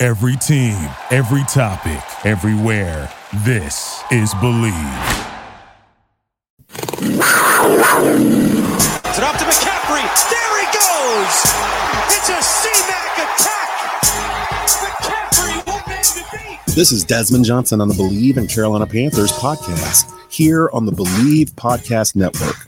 Every team, every topic, everywhere. This is Bleav. It's up to McCaffrey. There he goes. It's a C-Mac attack. McCaffrey will make the beat. This is Desmond Johnson on the Bleav in Carolina Panthers podcast here on the Bleav Podcast Network,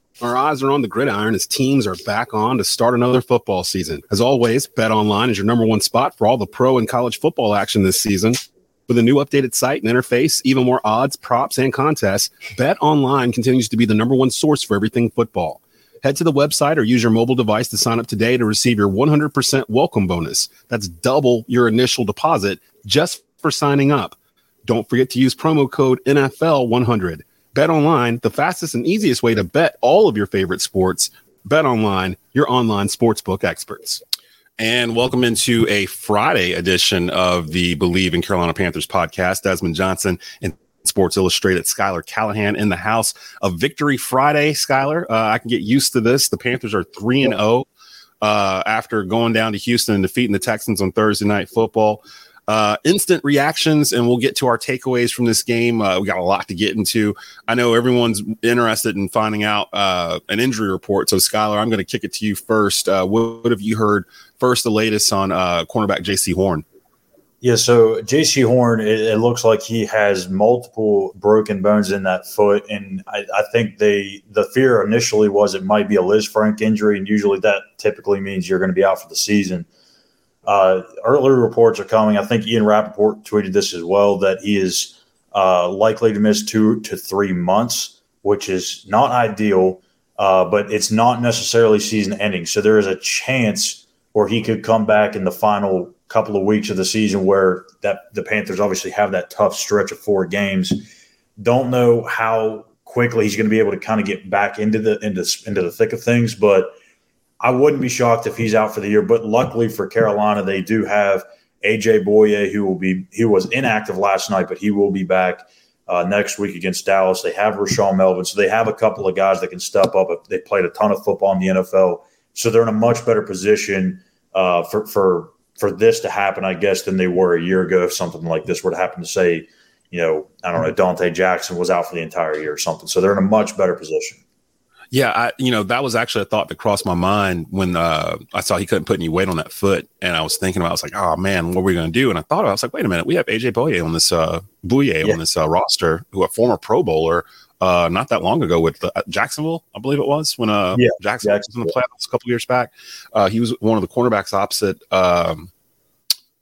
Our eyes are on the gridiron as teams are back on to start another football season. As always, Bet Online is your number one spot for all the pro and college football action this season. With a new updated site and interface, even more odds, props, and contests, Bet Online continues to be the number one source for everything football. Head to the website or use your mobile device to sign up today to receive your 100% welcome bonus. That's double your initial deposit just for signing up. Don't forget to use promo code NFL100. Bet online, the fastest and easiest way to bet all of your favorite sports. Bet online, your online sportsbook experts. And welcome into a Friday edition of the Bleav in Carolina Panthers podcast. Desmond Johnson and Sports Illustrated, Skylar Callahan in the house of Victory Friday. Skylar, uh, I can get used to this. The Panthers are 3 and 0 uh, after going down to Houston and defeating the Texans on Thursday Night Football. Uh, instant reactions, and we'll get to our takeaways from this game. Uh, we got a lot to get into. I know everyone's interested in finding out uh, an injury report. So, Skylar, I'm going to kick it to you first. Uh, what, have you heard first, the latest on uh, cornerback Jaycee Horn? Yeah, so Jaycee Horn, it, it, looks like he has multiple broken bones in that foot, and I, I, think they the fear initially was it might be a Liz Lisfranc injury, and usually that typically means you're going to be out for the season. Uh, earlier reports are coming. I think Ian Rapoport tweeted this as well that he is uh, likely to miss two to three months, which is not ideal, uh, but it's not necessarily season ending. So there is a chance where he could come back in the final couple of weeks of the season where that the Panthers obviously have that tough stretch of four games. Don't know how quickly he's going to be able to kind of get back into the into into the thick of things, but I wouldn't be shocked if he's out for the year. But luckily for Carolina, they do have AJ Bouye, who will be he was inactive last night, but he will be back uh, next week against Dallas. They have Rashaan Melvin, so they have a couple of guys that can step up. They played a ton of football in the NFL, so they're in a much better position uh, for for for this to happen, I guess, than they were a year ago. If something like this were to happen, to say, you know, I don't know, Donte Jackson was out for the entire year or something, so they're in a much better position. Yeah, I, you know, that was actually a thought that crossed my mind when uh, I saw he couldn't put any weight on that foot, and I was thinking about, I was like, oh man, what are we going to do? And I thought, I was like, wait a minute, we have AJ Bouye on this uh, Bouye yeah. on this uh, roster, who a former Pro Bowler, uh, not that long ago with uh, Jacksonville, I believe it was when uh, yeah, Jackson was in the playoffs a couple years back. Uh, he was one of the cornerbacks opposite. Um,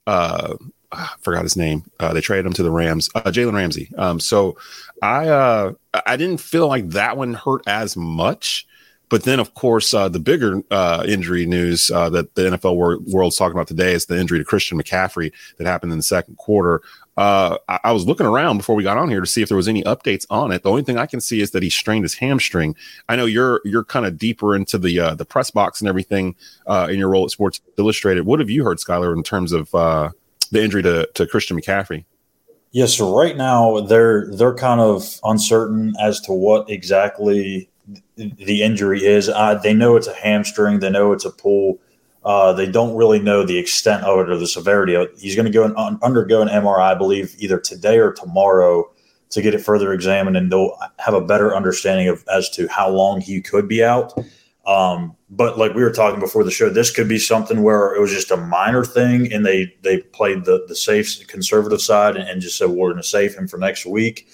uh, I forgot his name. Uh, they traded him to the Rams, uh, Jalen Ramsey. Um, so I uh, I didn't feel like that one hurt as much. But then, of course, uh, the bigger uh, injury news uh, that the NFL wor- world's talking about today is the injury to Christian McCaffrey that happened in the second quarter. I-, I was looking around before we got on here to see if there was any updates on it. The only thing I can see is that he strained his hamstring. I know you're you're kind of deeper into the the press box and everything in your role at Sports Illustrated. What have you heard, Skylar, in terms of the injury to, to Christian McCaffrey? Yes, so right now they're they're kind of uncertain as to what exactly the injury is. Uh, they know it's a hamstring. They know it's a pull. Uh, they don't really know the extent of it or the severity of it. He's going to go and un- undergo an MRI, I believe, either today or tomorrow to get it further examined, and they'll have a better understanding of as to how long he could be out. Um, but like we were talking before the show, this could be something where it was just a minor thing, and they they played the the safe conservative side and, and just said we're going to save him for next week,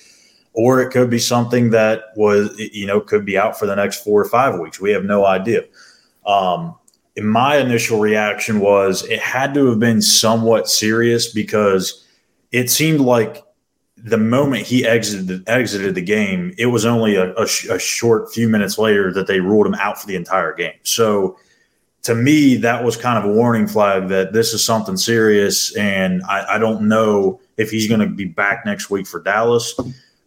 or it could be something that was, you know, could be out for the next four or five weeks. We have no idea. Um, my initial reaction was it had to have been somewhat serious because it seemed like the moment he exited exited the game, it was only a, a, a, short few minutes later that they ruled him out for the entire game. So to me, that was kind of a warning flag that this is something serious, and I, I don't know if he's going to be back next week for Dallas.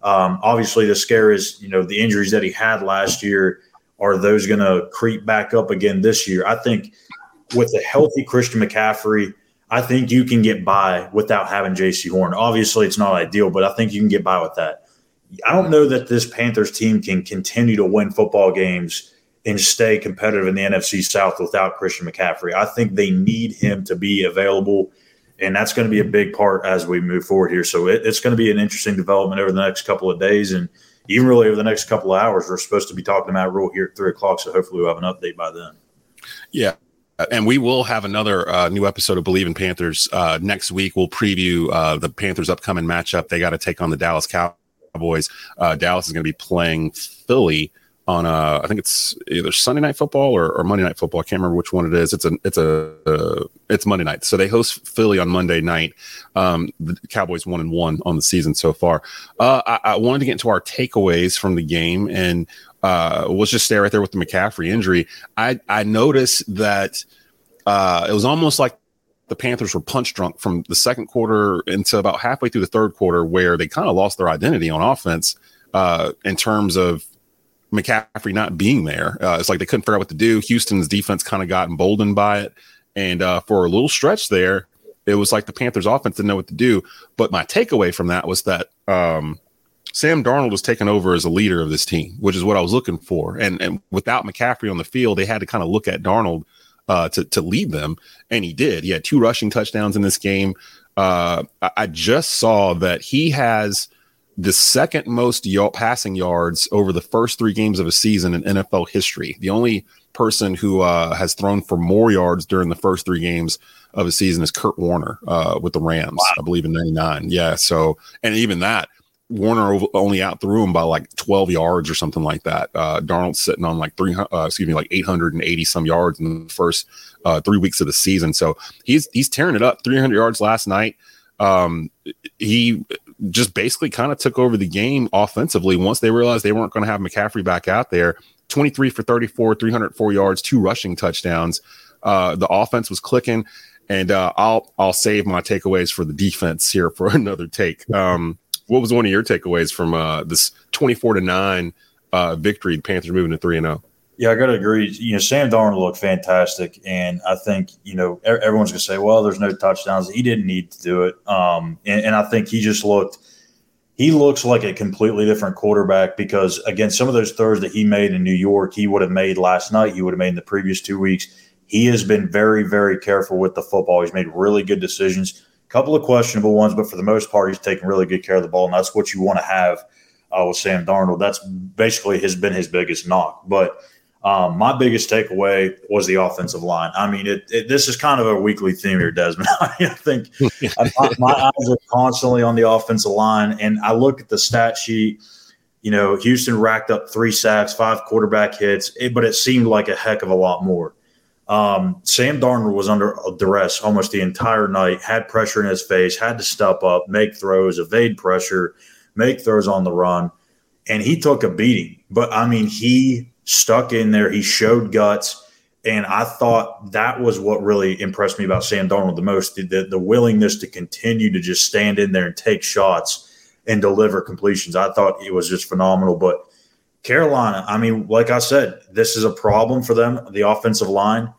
Um, obviously, the scare is you know the injuries that he had last year. Are those going to creep back up again this year? I think with a healthy Christian McCaffrey, I think you can get by without having Jaycee Horn. Obviously, it's not ideal, but I think you can get by with that. I don't know that this Panthers team can continue to win football games and stay competitive in the NFC South without Christian McCaffrey. I think they need him to be available, and that's going to be a big part as we move forward here. So it, it's going to be an interesting development over the next couple of days, and even really over the next couple of hours. We're supposed to be talking about Rhule here at three o'clock, so hopefully we'll have an update by then. Yeah, and we will have another uh, new episode of Bleav in Panthers uh, next week. We'll preview uh, the Panthers' upcoming matchup. They got to take on the Dallas Cowboys. Uh, Dallas is going to be playing Philly on uh, I think it's either Sunday night football or, or, Monday night football. I can't remember which one it is. It's a it's a uh, it's Monday night. So they host Philly on Monday night. Um, the Cowboys one and one on the season so far. Uh, I, I, wanted to get into our takeaways from the game, and uh, let's just stay right there with the McCaffrey injury. I I noticed that uh, it was almost like the Panthers were punch drunk from the second quarter into about halfway through the third quarter, where they kind of lost their identity on offense uh, in terms of McCaffrey not being there. Uh, it's like they couldn't figure out what to do. Houston's defense kind of got emboldened by it, and uh, for a little stretch there, it was like the Panthers' offense didn't know what to do. But my takeaway from that was that um, Sam Darnold was taken over as a leader of this team, which is what I was looking for. And and without McCaffrey on the field, they had to kind of look at Darnold uh, to to lead them, and he did. He had two rushing touchdowns in this game. Uh, I, I just saw that he has the second most y- passing yards over the first three games of a season in NFL history. The only person who uh, has thrown for more yards during the first three games of a season is Kurt Warner uh, with the Rams, wow. I believe in '99. Yeah, so and even that Warner only outthrew him by like 12 yards or something like that. Uh, Darnold's sitting on like three, uh, excuse me, like 880 some yards in the first uh, three weeks of the season. So he's he's tearing it up. 300 yards last night. Um, he just basically kind of took over the game offensively once they realized they weren't going to have McCaffrey back out there. 23 for 34, 304 yards, two rushing touchdowns. Uh, the offense was clicking, and uh, I'll I'll save my takeaways for the defense here for another take. Um, what was one of your takeaways from uh, this 24 to 9 uh, victory? The Panthers moving to 3 and 0. Yeah, I got to agree. You know, Sam Darnold looked fantastic. And I think, you know, everyone's to say, well, there's no touchdowns. He didn't need to do it. Um, and, and I think he just looked, he looks like a completely different quarterback because, again, some of those throws that he made in New York, he would have made last night, he would have made in the previous two weeks. He has been very, very careful with the football. He's made really good decisions A couple of questionable ones, but for the most part, he's taking really good care of the ball, and that's what you want to have uh, with Sam Darnold. That's basically has been his biggest knock. But um, my biggest takeaway was the offensive line. I mean, it, it, this is kind of a weekly theme here, Desmond. I think I, my eyes are constantly on the offensive line, and I look at the stat sheet. You know, Houston racked up three sacks, five quarterback hits, it, but it seemed like a heck of a lot more. Um, Sam Darnold was under duress almost the entire night, had pressure in his face, had to step up, make throws, evade pressure, make throws on the run. And he took a beating. But I mean, he stuck in there, he showed guts. And I thought that was what really impressed me about Sam Darnold the most the, the willingness to continue to just stand in there and take shots and deliver completions. I thought it was just phenomenal. But Carolina, I mean, like I said, this is a problem for them, the offensive line.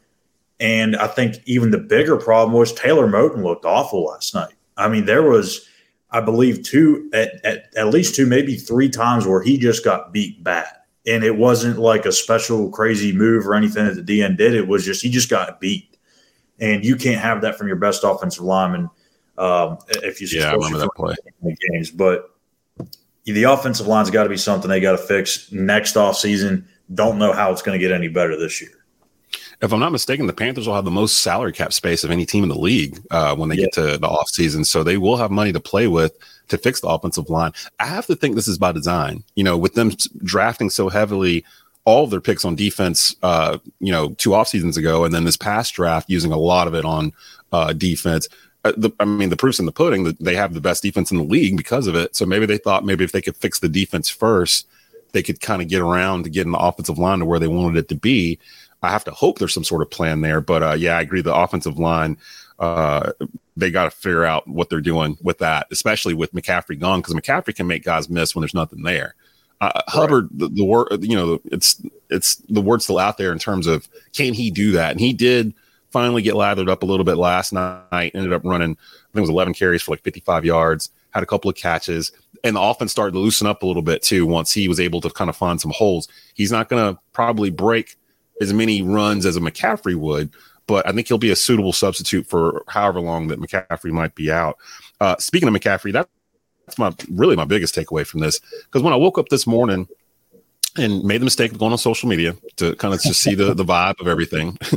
And I think even the bigger problem was Taylor Moton looked awful last night. I mean, there was, I believe, two at, at, at least two, maybe three times where he just got beat bad. And it wasn't like a special crazy move or anything that the DN did. It was just he just got beat. And you can't have that from your best offensive lineman um, if you yeah, I remember that play games. But the offensive line's got to be something they got to fix next off season. Don't know how it's going to get any better this year. If I'm not mistaken, the Panthers will have the most salary cap space of any team in the league uh, when they yeah. get to the offseason. So they will have money to play with to fix the offensive line. I have to think this is by design. You know, with them drafting so heavily all of their picks on defense, uh, you know, two off seasons ago, and then this past draft using a lot of it on uh, defense. Uh, the, I mean, the proof's in the pudding that they have the best defense in the league because of it. So maybe they thought maybe if they could fix the defense first, they could kind of get around to getting the offensive line to where they wanted it to be. I have to hope there's some sort of plan there. But uh, yeah, I agree. The offensive line, uh, they got to figure out what they're doing with that, especially with McCaffrey gone, because McCaffrey can make guys miss when there's nothing there. Uh, right. Hubbard, the, the word, you know, it's it's the word still out there in terms of can he do that? And he did finally get lathered up a little bit last night. Ended up running, I think it was 11 carries for like 55 yards. Had a couple of catches and the offense started to loosen up a little bit too once he was able to kind of find some holes. He's not going to probably break as many runs as a McCaffrey would, but I think he'll be a suitable substitute for however long that McCaffrey might be out. Uh, speaking of McCaffrey, that, that's my really my biggest takeaway from this because when I woke up this morning and made the mistake of going on social media to kind of just see the the vibe of everything.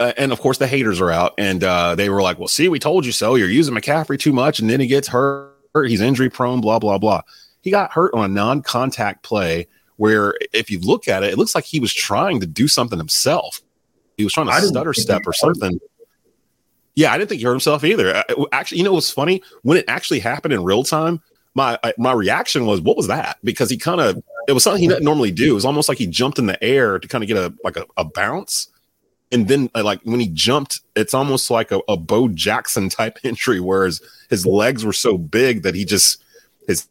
Uh, and of course, the haters are out, and uh, they were like, "Well, see, we told you so. You're using McCaffrey too much, and then he gets hurt." He's injury prone, blah, blah, blah. He got hurt on a non contact play where, if you look at it, it looks like he was trying to do something himself. He was trying to stutter step or something. Yeah, I didn't think he hurt himself either. Actually, you know what's funny? When it actually happened in real time, my my reaction was, "What was that?" Because he kind of it was something he doesn't normally do. It was almost like he jumped in the air to kind of get a like a, a bounce, and then uh, like when he jumped, it's almost like a, a Bo Jackson type injury, whereas his legs were so big that he just his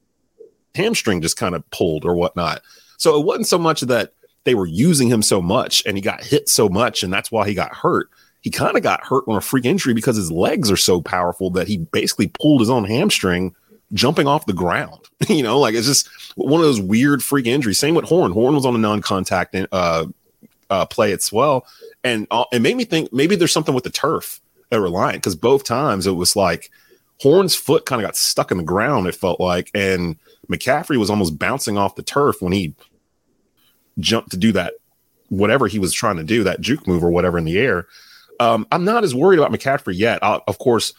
hamstring just kind of pulled or whatnot. So it wasn't so much that they were using him so much and he got hit so much, and that's why he got hurt. He kind of got hurt on a freak injury because his legs are so powerful that he basically pulled his own hamstring jumping off the ground. you know, like it's just one of those weird freak injuries. Same with Horn. Horn was on a non-contact uh, uh, play as well, and uh, it made me think maybe there's something with the turf at Reliant because both times it was like Horn's foot kind of got stuck in the ground. It felt like, and McCaffrey was almost bouncing off the turf when he jumped to do that, whatever he was trying to do, that juke move or whatever in the air. Um, I'm not as worried about McCaffrey yet. I'll, of course,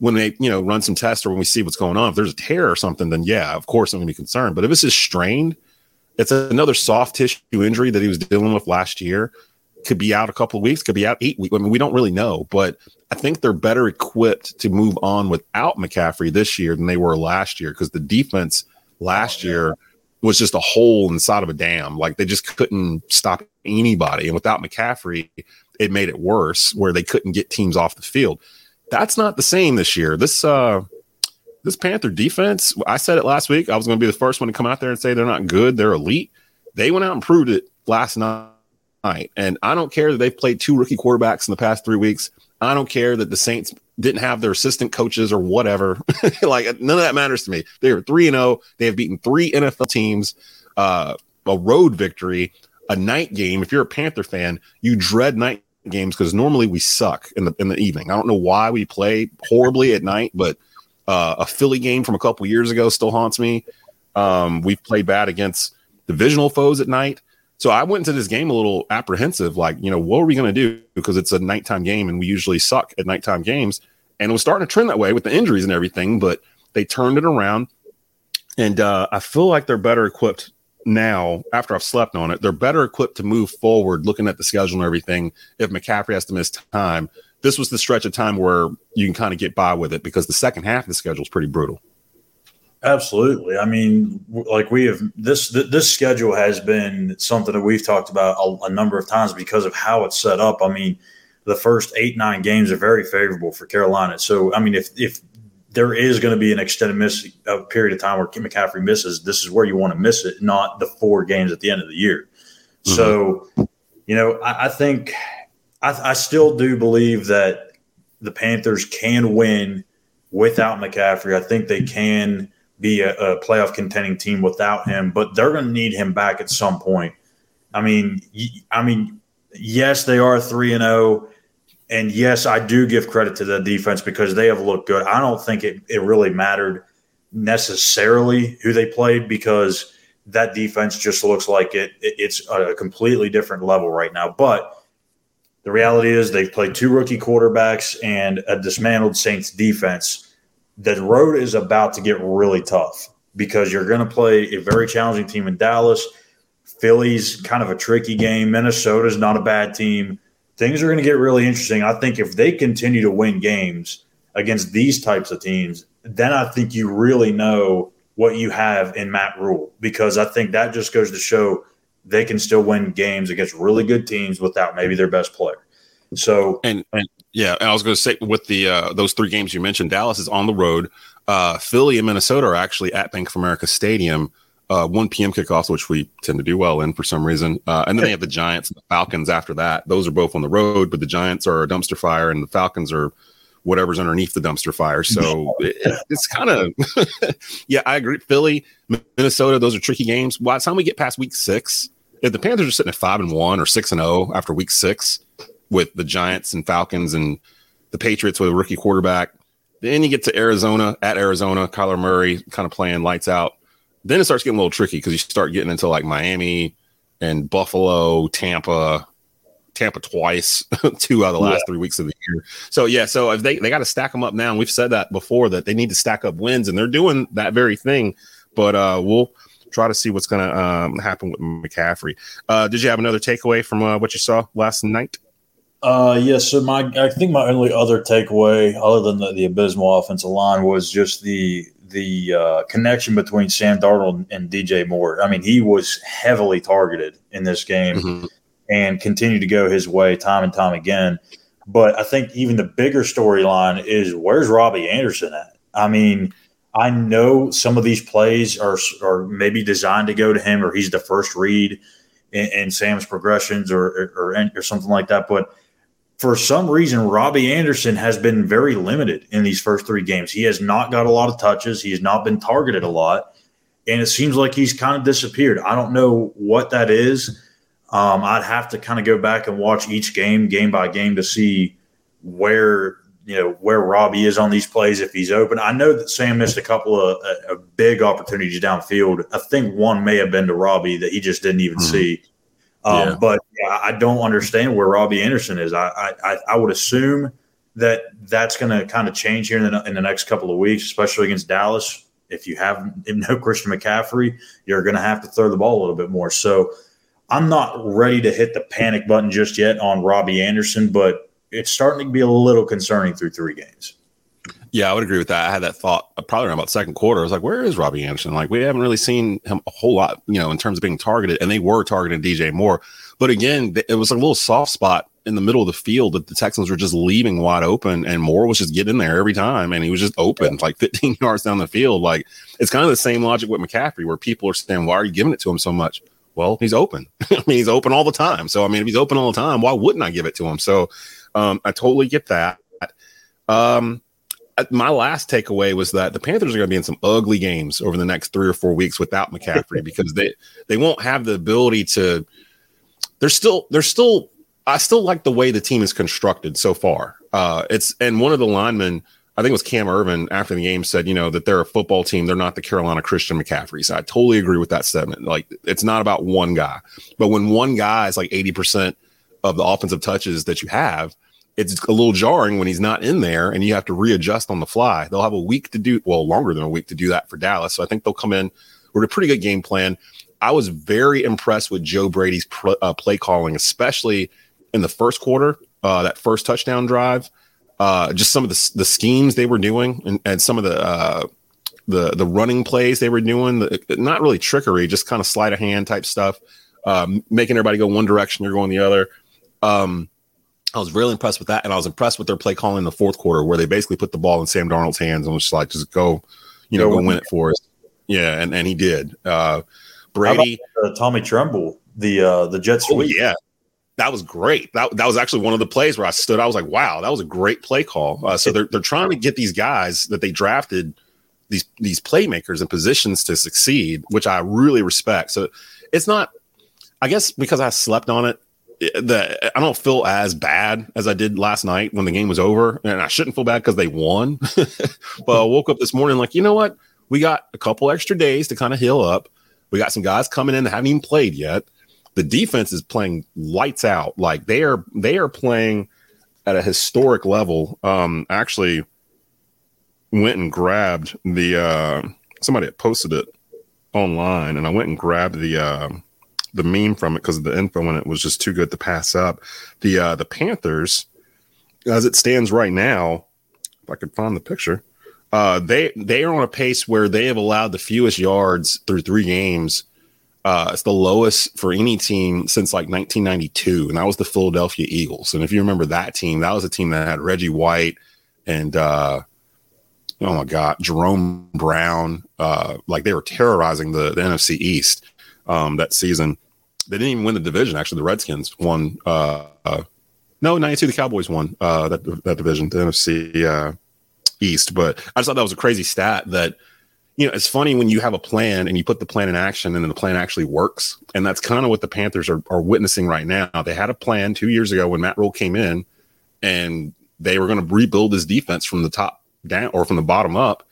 when they you know run some tests or when we see what's going on, if there's a tear or something, then yeah, of course I'm gonna be concerned. But if this is strained, it's another soft tissue injury that he was dealing with last year. Could be out a couple of weeks, could be out eight weeks. I mean, we don't really know, but I think they're better equipped to move on without McCaffrey this year than they were last year because the defense last year was just a hole inside of a dam. Like they just couldn't stop anybody. And without McCaffrey, it made it worse where they couldn't get teams off the field. That's not the same this year. This uh this Panther defense, I said it last week. I was going to be the first one to come out there and say they're not good, they're elite. They went out and proved it last night. And I don't care that they've played two rookie quarterbacks in the past three weeks. I don't care that the Saints didn't have their assistant coaches or whatever. like none of that matters to me. They are 3 and 0. They have beaten three NFL teams, uh, a road victory, a night game. If you're a Panther fan, you dread night games because normally we suck in the in the evening. I don't know why we play horribly at night, but uh, a Philly game from a couple years ago still haunts me. Um, we've played bad against divisional foes at night. So I went into this game a little apprehensive, like, you know, what are we going to do? Because it's a nighttime game and we usually suck at nighttime games. And it was starting to trend that way with the injuries and everything, but they turned it around. And uh, I feel like they're better equipped now after I've slept on it. They're better equipped to move forward looking at the schedule and everything. If McCaffrey has to miss time, this was the stretch of time where you can kind of get by with it because the second half of the schedule is pretty brutal. Absolutely. I mean, like we have this this schedule has been something that we've talked about a, a, number of times because of how it's set up. I mean, the first eight nine games are very favorable for Carolina. So, I mean, if if there is going to be an extended miss a period of time where Kim McCaffrey misses, this is where you want to miss it, not the four games at the end of the year. Mm-hmm. So, you know, I, I think I, I still do believe that the Panthers can win without McCaffrey. I think they can be a, a playoff contending team without him, but they're going to need him back at some point. I mean, I mean, yes, they are three and zero, oh, and yes, I do give credit to the defense because they have looked good. I don't think it, it really mattered necessarily who they played because that defense just looks like it, it it's a completely different level right now. But The reality is they've played two rookie quarterbacks and a dismantled Saints defense. The road is about to get really tough because you're going to play a very challenging team in Dallas. Philly's kind of a tricky game. Minnesota's not a bad team. Things are going to get really interesting. I think if they continue to win games against these types of teams, then I think you really know what you have in Matt Rhule because I think that just goes to show they can still win games against really good teams without maybe their best player. So and, and yeah, and I was going to say with the uh, those three games you mentioned, Dallas is on the road. Uh, Philly and Minnesota are actually at Bank of America Stadium. Uh, 1 p.m. kickoffs, which we tend to do well in for some reason. Uh, and then they have the Giants and the Falcons after that. Those are both on the road, but the Giants are a dumpster fire and the Falcons are whatever's underneath the dumpster fire. So it, it's kind of, yeah, I agree. Philly, Minnesota, those are tricky games. By the time we get past week six, if the Panthers are sitting at five and one or six and zero oh after week six with the Giants and Falcons and the Patriots with a rookie quarterback, then you get to Arizona at Arizona, Kyler Murray kind of playing lights out. Then it starts getting a little tricky because you start getting into like Miami and Buffalo, Tampa, Tampa twice, two out of the last yeah. three weeks of the year. So yeah, so if they they got to stack them up now, and we've said that before that they need to stack up wins, and they're doing that very thing. But uh, we'll try to see what's going to um, happen with McCaffrey. Uh, did you have another takeaway from uh, what you saw last night? Uh, yes. So my, I think my only other takeaway, other than the, the abysmal offensive line, was just the the uh, connection between Sam Darnold and DJ Moore. I mean, he was heavily targeted in this game. Mm-hmm and continue to go his way time and time again. But I think even the bigger storyline is where's Robbie Anderson at? I mean, I know some of these plays are are maybe designed to go to him, or he's the first read in, in Sam's progressions, or, or or something like that. But for some reason, Robbie Anderson has been very limited in these first three games. He has not got a lot of touches. He has not been targeted a lot, and it seems like he's kind of disappeared. I don't know what that is. Um, I'd have to kind of go back and watch each game, game by game, to see where you know where Robbie is on these plays if he's open. I know that Sam missed a couple of uh, big opportunities downfield. I think one may have been to Robbie that he just didn't even mm-hmm. see. Um, yeah. But yeah, I don't understand where Robbie Anderson is. I I, I would assume that that's going to kind of change here in the, in the next couple of weeks, especially against Dallas. If you have no Christian McCaffrey, you're going to have to throw the ball a little bit more. So I'm not ready to hit the panic button just yet on Robbie Anderson, but it's starting to be a little concerning through three games. Yeah, I would agree with that. I had that thought probably around about second quarter. I was like, where is Robbie Anderson? Like, we haven't really seen him a whole lot, you know, in terms of being targeted, and they were targeting DJ Moore. But again, it was a little soft spot in the middle of the field that the Texans were just leaving wide open, and Moore was just getting there every time, and he was just open, like 15 yards down the field. Like, it's kind of the same logic with McCaffrey, where people are saying, why are you giving it to him so much? Well, he's open. I mean, he's open all the time. So, I mean, if he's open all the time, why wouldn't I give it to him? So, um, I totally get that. Um, my last takeaway was that the Panthers are going to be in some ugly games over the next three or four weeks without McCaffrey because they they won't have the ability to. They're still they're still. I still like the way the team is constructed so far. Uh, it's and one of the linemen I think it was Cam Erving after the game said, you know, that they're a football team. They're not the Carolina Christian McCaffrey. So I totally agree with that statement. Like it's not about one guy, but when one guy is like 80% of the offensive touches that you have, it's a little jarring when he's not in there and you have to readjust on the fly. They'll have a week to do, well, longer than a week to do that for Dallas. So I think they'll come in with a pretty good game plan. I was very impressed with Joe Brady's pr- uh, play calling, especially in the first quarter, uh, that first touchdown drive uh, just some of the the schemes they were doing and, and some of the uh, the the running plays they were doing. The, not really trickery, just kind of sleight of hand type stuff, um, making everybody go one direction, you're going the other. Um, I was really impressed with that, and I was impressed with their play calling in the fourth quarter, where they basically put the ball in Sam Darnold's hands and was just like, just go, you know, go, win it for us. Yeah, and and he did. Uh, Brady, about, uh, Tommy Tremble, the uh, the Jets. oh, sweep. Yeah, that was great. That, that was actually one of the plays where I stood. I was like, wow, that was a great play call. Uh, so they're, they're trying to get these guys that they drafted, these, these playmakers in positions to succeed, which I really respect. So it's not, I guess because I slept on it, that I don't feel as bad as I did last night when the game was over. And I shouldn't feel bad because they won. but I woke up this morning like, you know what? We got a couple extra days to kind of heal up. We got some guys coming in that haven't even played yet the defense is playing lights out. Like they are they are playing at a historic level. Um, actually went and grabbed the uh, somebody posted it online, and I went and grabbed the uh, the meme from it because the info in it was just too good to pass up. The uh, the Panthers, as it stands right now, if I could find the picture, uh, they they are on a pace where they have allowed the fewest yards through three games. Uh, it's the lowest for any team since like 1992, and that was the Philadelphia Eagles. And if you remember that team, that was a team that had Reggie White and uh, oh my god, Jerome Brown. Uh, like they were terrorizing the, the NFC East um, that season. They didn't even win the division. Actually, the Redskins won. Uh, uh, no, 92, the Cowboys won uh, that, that division, the NFC uh, East. But I just thought that was a crazy stat that, you know, it's funny when you have a plan and you put the plan in action and then the plan actually works. And that's kind of what the Panthers are, are witnessing right now. They had a plan two years ago when Matt Rhule came in and they were going to rebuild his defense from the top down or from the bottom up.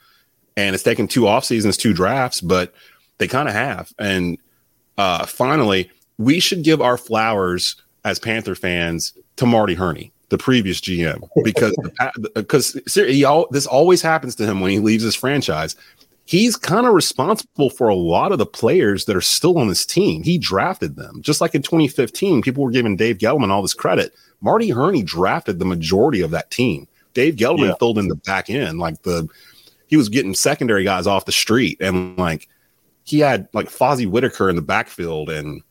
And it's taken two off seasons, two drafts, but they kind of have. And uh, finally, we should give our flowers as Panther fans to Marty Hurney, the previous GM, because because he all, this always happens to him when he leaves his franchise. He's kind of responsible for a lot of the players that are still on this team. He drafted them, just like in 2015. People were giving Dave Gettleman all this credit. Marty Hurney drafted the majority of that team. Dave Gettleman yeah. filled in the back end, like the he was getting secondary guys off the street, and like he had like Fozzie Whitaker in the backfield and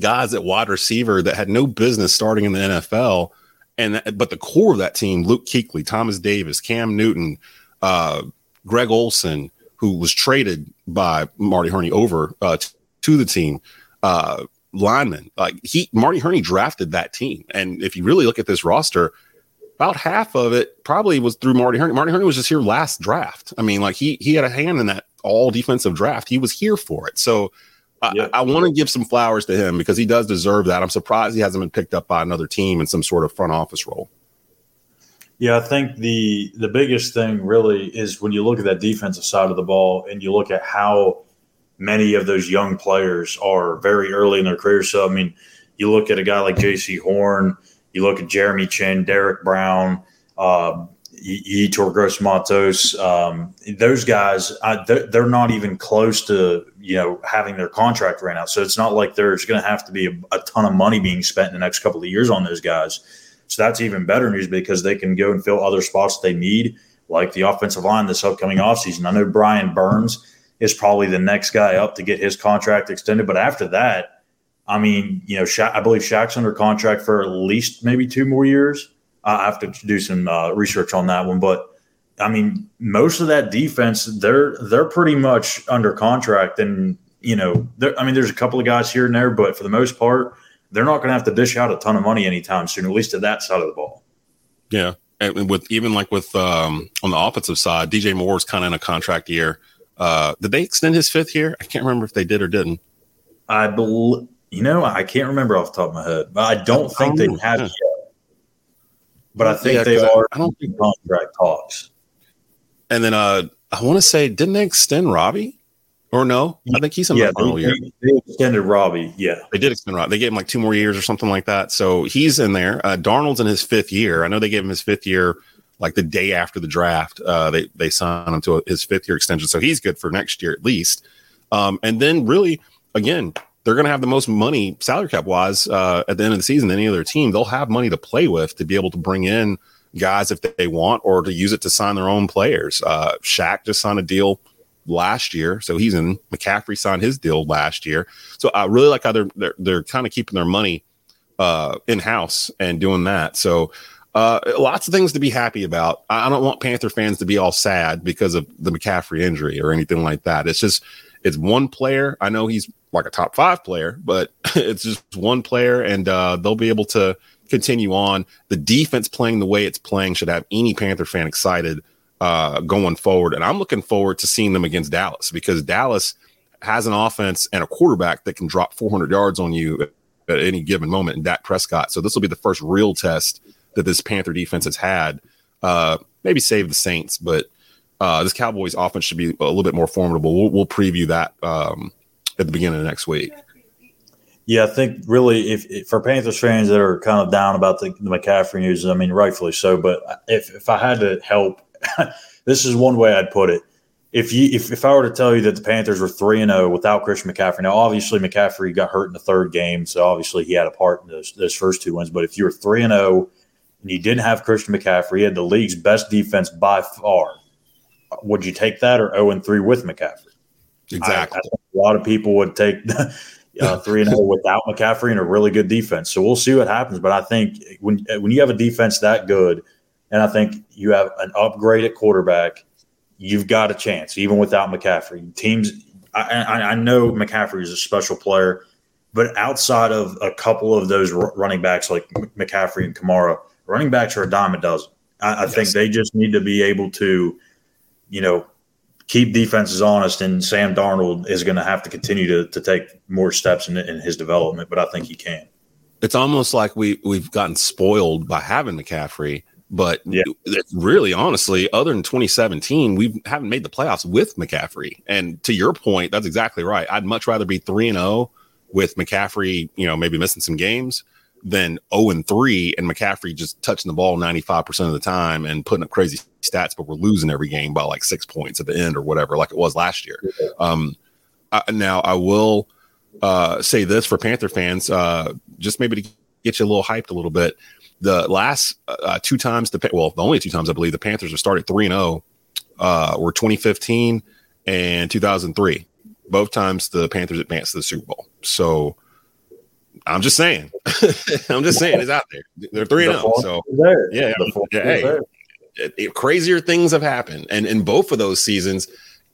guys at wide receiver that had no business starting in the NFL. And but the core of that team, Luke Kuechly, Thomas Davis, Cam Newton, uh, Greg Olsen, who was traded by Marty Hurney over uh, t- to the team, uh, lineman. Like he, Marty Hurney drafted that team. And if you really look at this roster, about half of it probably was through Marty Hurney. Marty Hurney was just here last draft. I mean, like he he had a hand in that all defensive draft. He was here for it. So I, I want to give some flowers to him because he does deserve that. I'm surprised he hasn't been picked up by another team in some sort of front office role. Yeah, I think the the biggest thing really is when you look at that defensive side of the ball and you look at how many of those young players are very early in their career. So I mean, you look at a guy like Jaycee Horn, you look at Jeremy Chinn, Derrick Brown, uh, Gross Matos, um, those guys, I, they're, they're, not even close to you know having their contract ran out. So it's not like there's going to have to be a, a, ton of money being spent in the next couple of years on those guys. So that's even better news because they can go and fill other spots they need, like the offensive line this upcoming offseason. I know Brian Burns is probably the next guy up to get his contract extended, but after that, I mean, you know, Sha- I believe Shaq's under contract for at least maybe two more years. I have to do some uh, research on that one, but I mean, most of that defense, they're they're pretty much under contract, and you know, I mean, there's a couple of guys here and there, but for the most part, they're not going to have to dish out a ton of money anytime soon, at least to that side of the ball. Yeah, and with even like with um, on the offensive side, DJ Moore's kind of in a contract year. Uh, did they extend his fifth year? I can't remember if they did or didn't. I believe, you know, I can't remember off the top of my head, but I don't think they have yeah but I think yeah, they are. I don't think contract talks. And then uh, I want to say, didn't they extend Robbie? Or no? I think he's in yeah, the final they, year. They extended Robbie. Yeah, they did extend Robbie. They gave him like two more years or something like that. So he's in there. Uh, Darnold's in his fifth year. I know they gave him his fifth year like the day after the draft. Uh, they they signed him to a, his fifth year extension, so he's good for next year at least. Um, and then really, again, they're going to have the most money salary cap wise uh, at the end of the season than any other team. They'll have money to play with to be able to bring in guys if they want or to use it to sign their own players. Uh, Shaq just signed a deal last year, so he's in. McCaffrey signed his deal last year, so I really like how they're they're, they're kind of keeping their money uh, in house and doing that. So. Uh, lots of things to be happy about. I don't want Panther fans to be all sad because of the McCaffrey injury or anything like that. It's just it's one player. I know he's like a top five player, but it's just one player, and uh, they'll be able to continue on. The defense playing the way it's playing should have any Panther fan excited uh, going forward. And I'm looking forward to seeing them against Dallas because Dallas has an offense and a quarterback that can drop 400 yards on you at any given moment in Dak Prescott. So this will be the first real test that this Panther defense has had. Uh, maybe save the Saints, but uh, this Cowboys offense should be a little bit more formidable. We'll, we'll preview that um, at the beginning of next week. Yeah, I think really, if, if, for Panthers fans that are kind of down about the, the McCaffrey news, I mean, rightfully so. But if if I had to help, this is one way I'd put it. If you if, if I were to tell you that the Panthers were three and zero oh without Christian McCaffrey, now obviously McCaffrey got hurt in the third game, so obviously he had a part in those those first two wins. But if you were three and zero oh and you didn't have Christian McCaffrey, you had the league's best defense by far. Would you take that or zero and three with McCaffrey? Exactly. A lot of people would take uh, three and zero without McCaffrey and a really good defense. So we'll see what happens. But I think when when you have a defense that good, and I think you have an upgraded quarterback, you've got a chance even without McCaffrey. Teams, I, I, I know McCaffrey is a special player, but outside of a couple of those running backs like McCaffrey and Kamara, running backs are a dime a dozen. I, I yes. think they just need to be able to, you know, keep defenses honest, and Sam Darnold is going to have to continue to, to take more steps in, in his development, but I think he can. It's almost like we we've gotten spoiled by having McCaffrey, but yeah. really, honestly, other than 2017, we haven't made the playoffs with McCaffrey. And to your point, that's exactly right. I'd much rather be three and zero oh with McCaffrey, you know, maybe missing some games than 0 and 3 and McCaffrey just touching the ball 95% of the time and putting up crazy stats, but we're losing every game by like six points at the end or whatever, like it was last year. Um, I, now, I will uh, say this for Panther fans, uh, just maybe to get you a little hyped a little bit. The last uh, two times, the well, the only two times I believe the Panthers have started 3 and 0 uh, were 2015 and 2003. Both times the Panthers advanced to the Super Bowl. So, I'm just saying. I'm just saying it's out there. They're three and zero. Oh, so yeah, yeah hey, it, it, crazier things have happened, and in both of those seasons,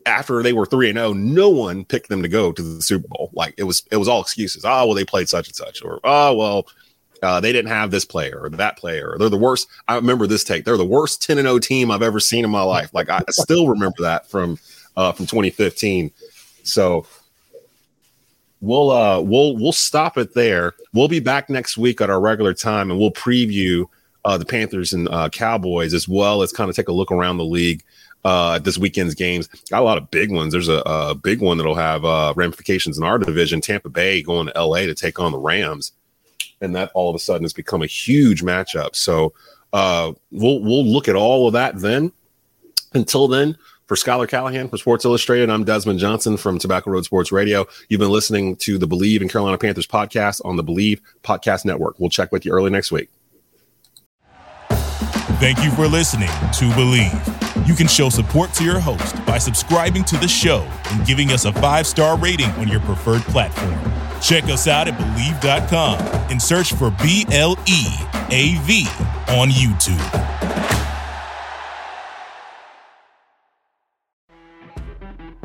after they were three and zero, oh, no one picked them to go to the Super Bowl. Like it was, it was all excuses. Oh well, they played such and such, or oh well, uh, they didn't have this player or that player. Or they're the worst. I remember this take. They're the worst ten and zero oh team I've ever seen in my life. Like I still remember that from uh, from 2015. So we'll uh we'll we'll stop it there. We'll be back next week at our regular time and we'll preview uh the Panthers and uh Cowboys as well as kind of take a look around the league uh this weekend's games. Got a lot of big ones. There's a, a big one that'll have uh ramifications in our division. Tampa Bay going to LA to take on the Rams. And that all of a sudden has become a huge matchup. So uh we'll we'll look at all of that then. Until then, for Skylar Callahan from Sports Illustrated, I'm Desmond Johnson from Tobacco Road Sports Radio. You've been listening to the Bleav in Carolina Panthers podcast on the Bleav Podcast Network. We'll check with you early next week. Thank you for listening to Bleav. You can show support to your host by subscribing to the show and giving us a five star rating on your preferred platform. Check us out at Bleav.com and search for B L E A V on YouTube.